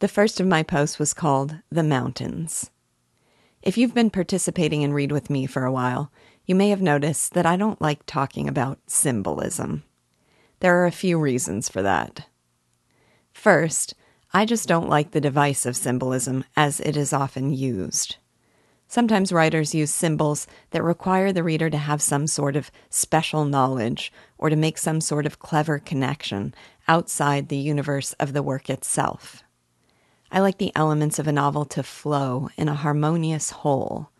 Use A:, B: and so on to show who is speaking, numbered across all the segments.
A: The first of my posts was called The Mountains. If you've been participating in Read With Me for a while, you may have noticed that I don't like talking about symbolism. There are a few reasons for that. First, I just don't like the device of symbolism as it is often used. Sometimes writers use symbols that require the reader to have some sort of special knowledge or to make some sort of clever connection outside the universe of the work itself. I like the elements of a novel to flow in a harmonious whole,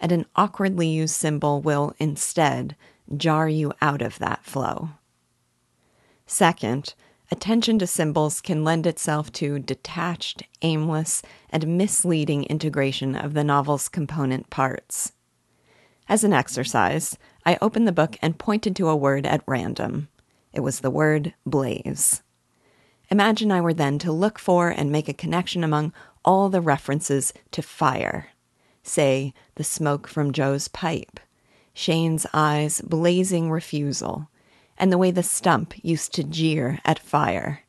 A: and an awkwardly used symbol will instead jar you out of that flow. Second, attention to symbols can lend itself to detached, aimless, and misleading integration of the novel's component parts. As an exercise, I opened the book and pointed to a word at random. It was the word blaze. Imagine I were then to look for and make a connection among all the references to fire. Say, the smoke from Joe's pipe, Shane's eyes blazing refusal, and the way the stump used to jeer at fire.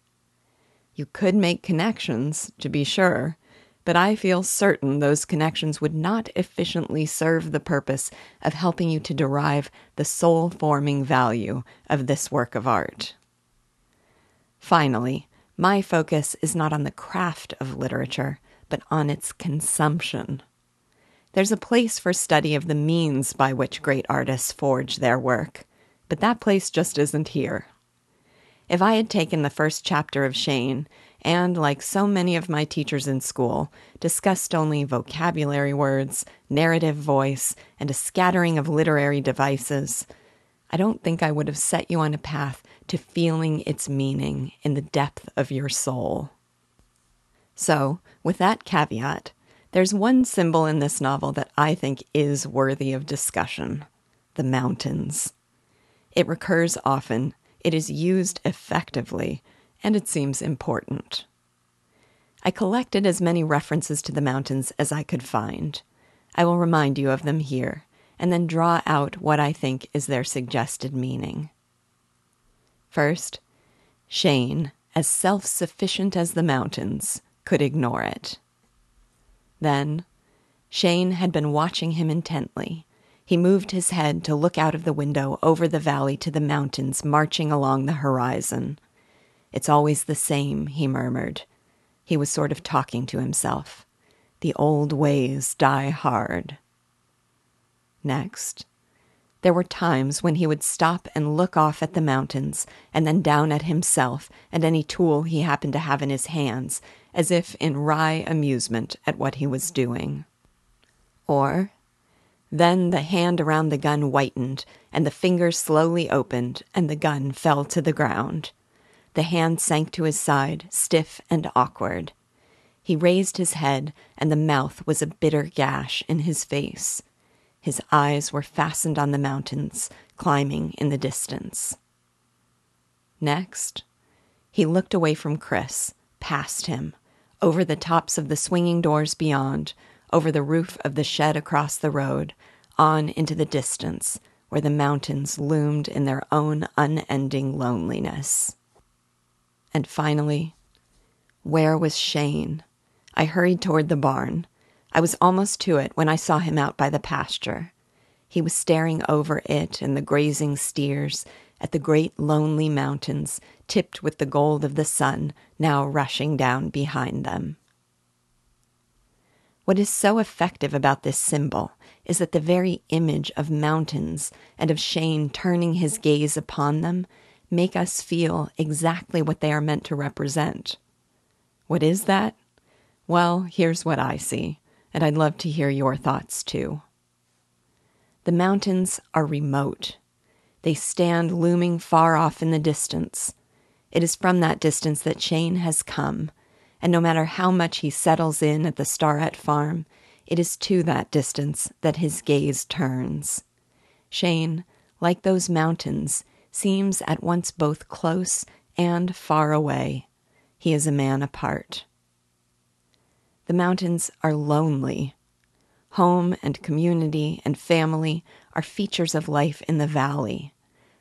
A: You could make connections, to be sure, but I feel certain those connections would not efficiently serve the purpose of helping you to derive the soul forming value of this work of art. Finally, my focus is not on the craft of literature, but on its consumption. There's a place for study of the means by which great artists forge their work but that place just isn't here. If I had taken the first chapter of Shane and, like so many of my teachers in school, discussed only vocabulary words, narrative voice, and a scattering of literary devices, I don't think I would have set you on a path to feeling its meaning in the depth of your soul. So, with that caveat, there's one symbol in this novel that I think is worthy of discussion the mountains. It recurs often, it is used effectively, and it seems important. I collected as many references to the mountains as I could find. I will remind you of them here, and then draw out what I think is their suggested meaning. First, Shane, as self sufficient as the mountains, could ignore it. Then, Shane had been watching him intently he moved his head to look out of the window over the valley to the mountains marching along the horizon. It's always the same, he murmured. He was sort of talking to himself. The old ways die hard. Next, there were times when he would stop and look off at the mountains and then down at himself and any tool he happened to have in his hands, as if in wry amusement at what he was doing. Or then the hand around the gun whitened, and the fingers slowly opened, and the gun fell to the ground. The hand sank to his side, stiff and awkward. He raised his head, and the mouth was a bitter gash in his face. His eyes were fastened on the mountains, climbing in the distance. Next, he looked away from Chris, past him, over the tops of the swinging doors beyond, over the roof of the shed across the road, on into the distance, where the mountains loomed in their own unending loneliness. And finally, where was Shane? I hurried toward the barn. I was almost to it when I saw him out by the pasture. He was staring over it and the grazing steers at the great lonely mountains tipped with the gold of the sun now rushing down behind them. What is so effective about this symbol is that the very image of mountains and of Shane turning his gaze upon them make us feel exactly what they are meant to represent. What is that? Well, here's what I see, and I'd love to hear your thoughts too. The mountains are remote. They stand looming far off in the distance. It is from that distance that Shane has come and no matter how much he settles in at the Starrett farm, it is to that distance that his gaze turns. Shane, like those mountains, seems at once both close and far away. He is a man apart. The mountains are lonely. Home and community and family are features of life in the valley.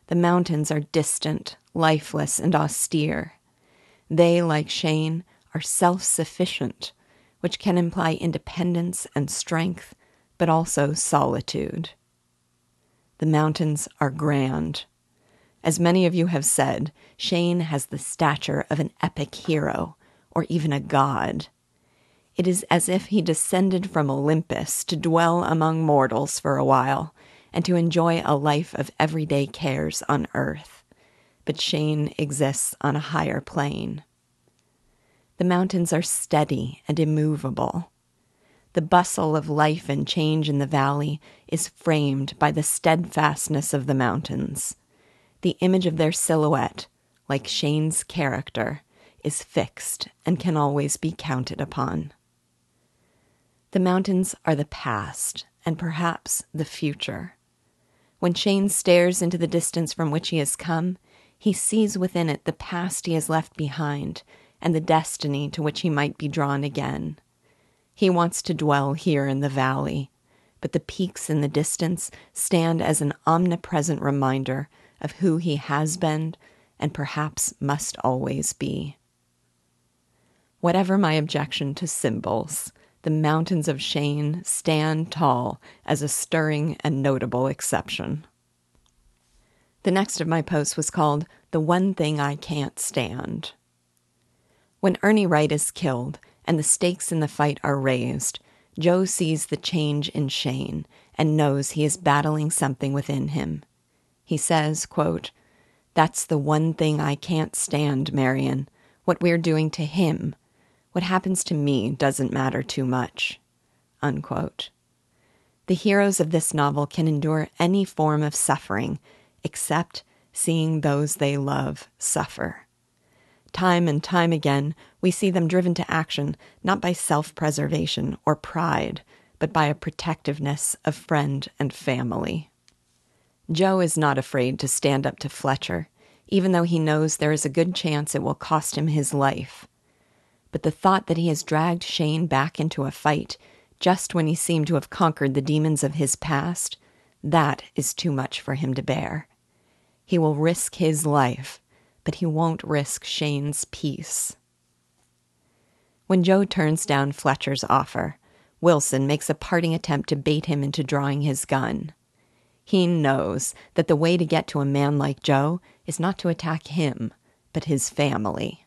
A: The mountains are distant, lifeless, and austere. They, like Shane, are self sufficient, which can imply independence and strength, but also solitude. The mountains are grand. As many of you have said, Shane has the stature of an epic hero, or even a god. It is as if he descended from Olympus to dwell among mortals for a while and to enjoy a life of everyday cares on earth. But Shane exists on a higher plane. The mountains are steady and immovable. The bustle of life and change in the valley is framed by the steadfastness of the mountains. The image of their silhouette, like Shane's character, is fixed and can always be counted upon. The mountains are the past and perhaps the future. When Shane stares into the distance from which he has come, he sees within it the past he has left behind and the destiny to which he might be drawn again. He wants to dwell here in the valley, but the peaks in the distance stand as an omnipresent reminder of who he has been and perhaps must always be. Whatever my objection to symbols, the mountains of Shane stand tall as a stirring and notable exception. The next of my posts was called The One Thing I Can't Stand. When Ernie Wright is killed and the stakes in the fight are raised, Joe sees the change in Shane and knows he is battling something within him. He says, quote, That's the one thing I can't stand, Marion, what we're doing to him what happens to me doesn't matter too much. Unquote. The heroes of this novel can endure any form of suffering except seeing those they love suffer. Time and time again, we see them driven to action not by self preservation or pride, but by a protectiveness of friend and family. Joe is not afraid to stand up to Fletcher, even though he knows there is a good chance it will cost him his life but the thought that he has dragged Shane back into a fight just when he seemed to have conquered the demons of his past, that is too much for him to bear. He will risk his life, but he won't risk Shane's peace. When Joe turns down Fletcher's offer, Wilson makes a parting attempt to bait him into drawing his gun. He knows that the way to get to a man like Joe is not to attack him, but his family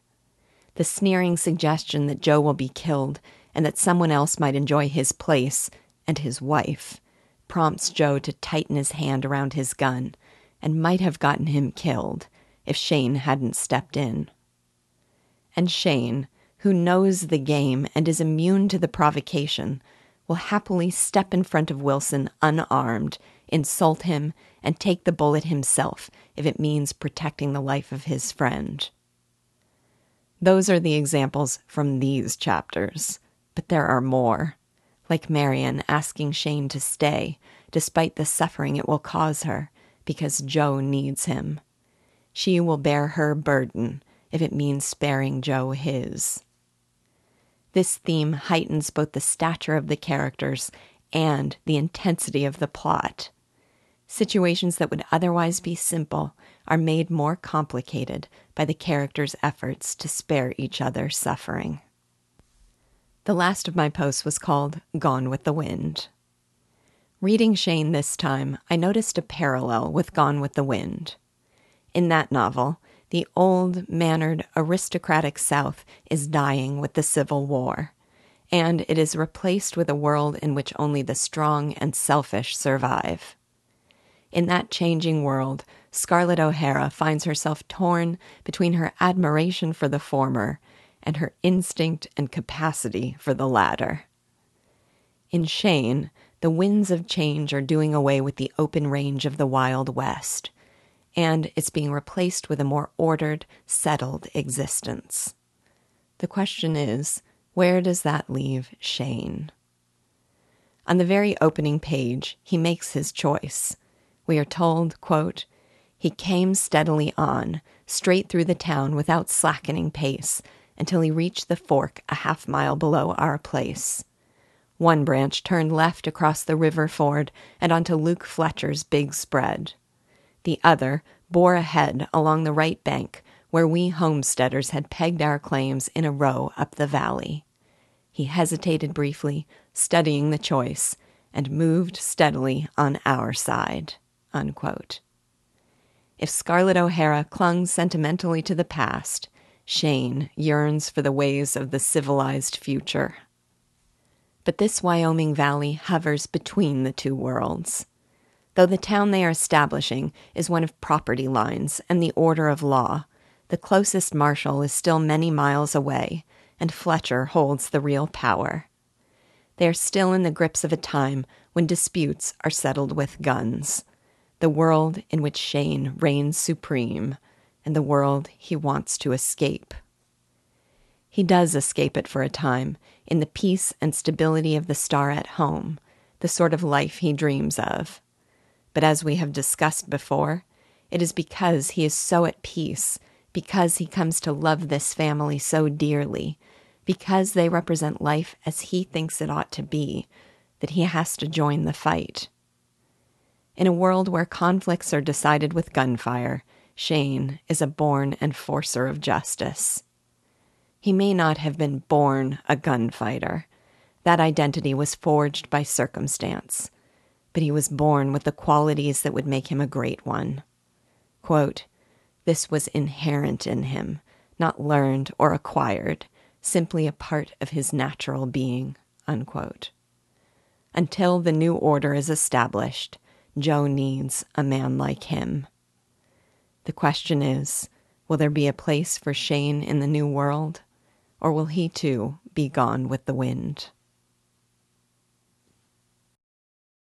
A: the sneering suggestion that Joe will be killed and that someone else might enjoy his place and his wife prompts Joe to tighten his hand around his gun and might have gotten him killed if Shane hadn't stepped in. And Shane, who knows the game and is immune to the provocation, will happily step in front of Wilson unarmed, insult him, and take the bullet himself if it means protecting the life of his friend. Those are the examples from these chapters, but there are more. Like Marion asking Shane to stay, despite the suffering it will cause her, because Joe needs him. She will bear her burden if it means sparing Joe his. This theme heightens both the stature of the characters and the intensity of the plot. Situations that would otherwise be simple are made more complicated by the characters' efforts to spare each other suffering. The last of my posts was called Gone with the Wind. Reading Shane this time, I noticed a parallel with Gone with the Wind. In that novel, the old, mannered, aristocratic South is dying with the Civil War, and it is replaced with a world in which only the strong and selfish survive. In that changing world, Scarlett O'Hara finds herself torn between her admiration for the former and her instinct and capacity for the latter. In Shane, the winds of change are doing away with the open range of the Wild West, and it's being replaced with a more ordered, settled existence. The question is where does that leave Shane? On the very opening page, he makes his choice. We are told, quote, he came steadily on, straight through the town without slackening pace, until he reached the fork a half mile below our place. One branch turned left across the river ford and onto Luke Fletcher's big spread. The other bore ahead along the right bank, where we homesteaders had pegged our claims in a row up the valley. He hesitated briefly, studying the choice, and moved steadily on our side. Unquote. If Scarlett O'Hara clung sentimentally to the past, Shane yearns for the ways of the civilized future. But this Wyoming valley hovers between the two worlds. Though the town they are establishing is one of property lines and the order of law, the closest marshal is still many miles away, and Fletcher holds the real power. They are still in the grips of a time when disputes are settled with guns, the world in which Shane reigns supreme, and the world he wants to escape. He does escape it for a time in the peace and stability of the Starrett home, the sort of life he dreams of. But as we have discussed before, it is because he is so at peace because he comes to love this family so dearly, because they represent life as he thinks it ought to be, that he has to join the fight. In a world where conflicts are decided with gunfire, Shane is a born enforcer of justice. He may not have been born a gunfighter. That identity was forged by circumstance. But he was born with the qualities that would make him a great one. Quote, this was inherent in him, not learned or acquired, simply a part of his natural being. Unquote. Until the new order is established, Joe needs a man like him. The question is will there be a place for Shane in the new world, or will he too be gone with the wind?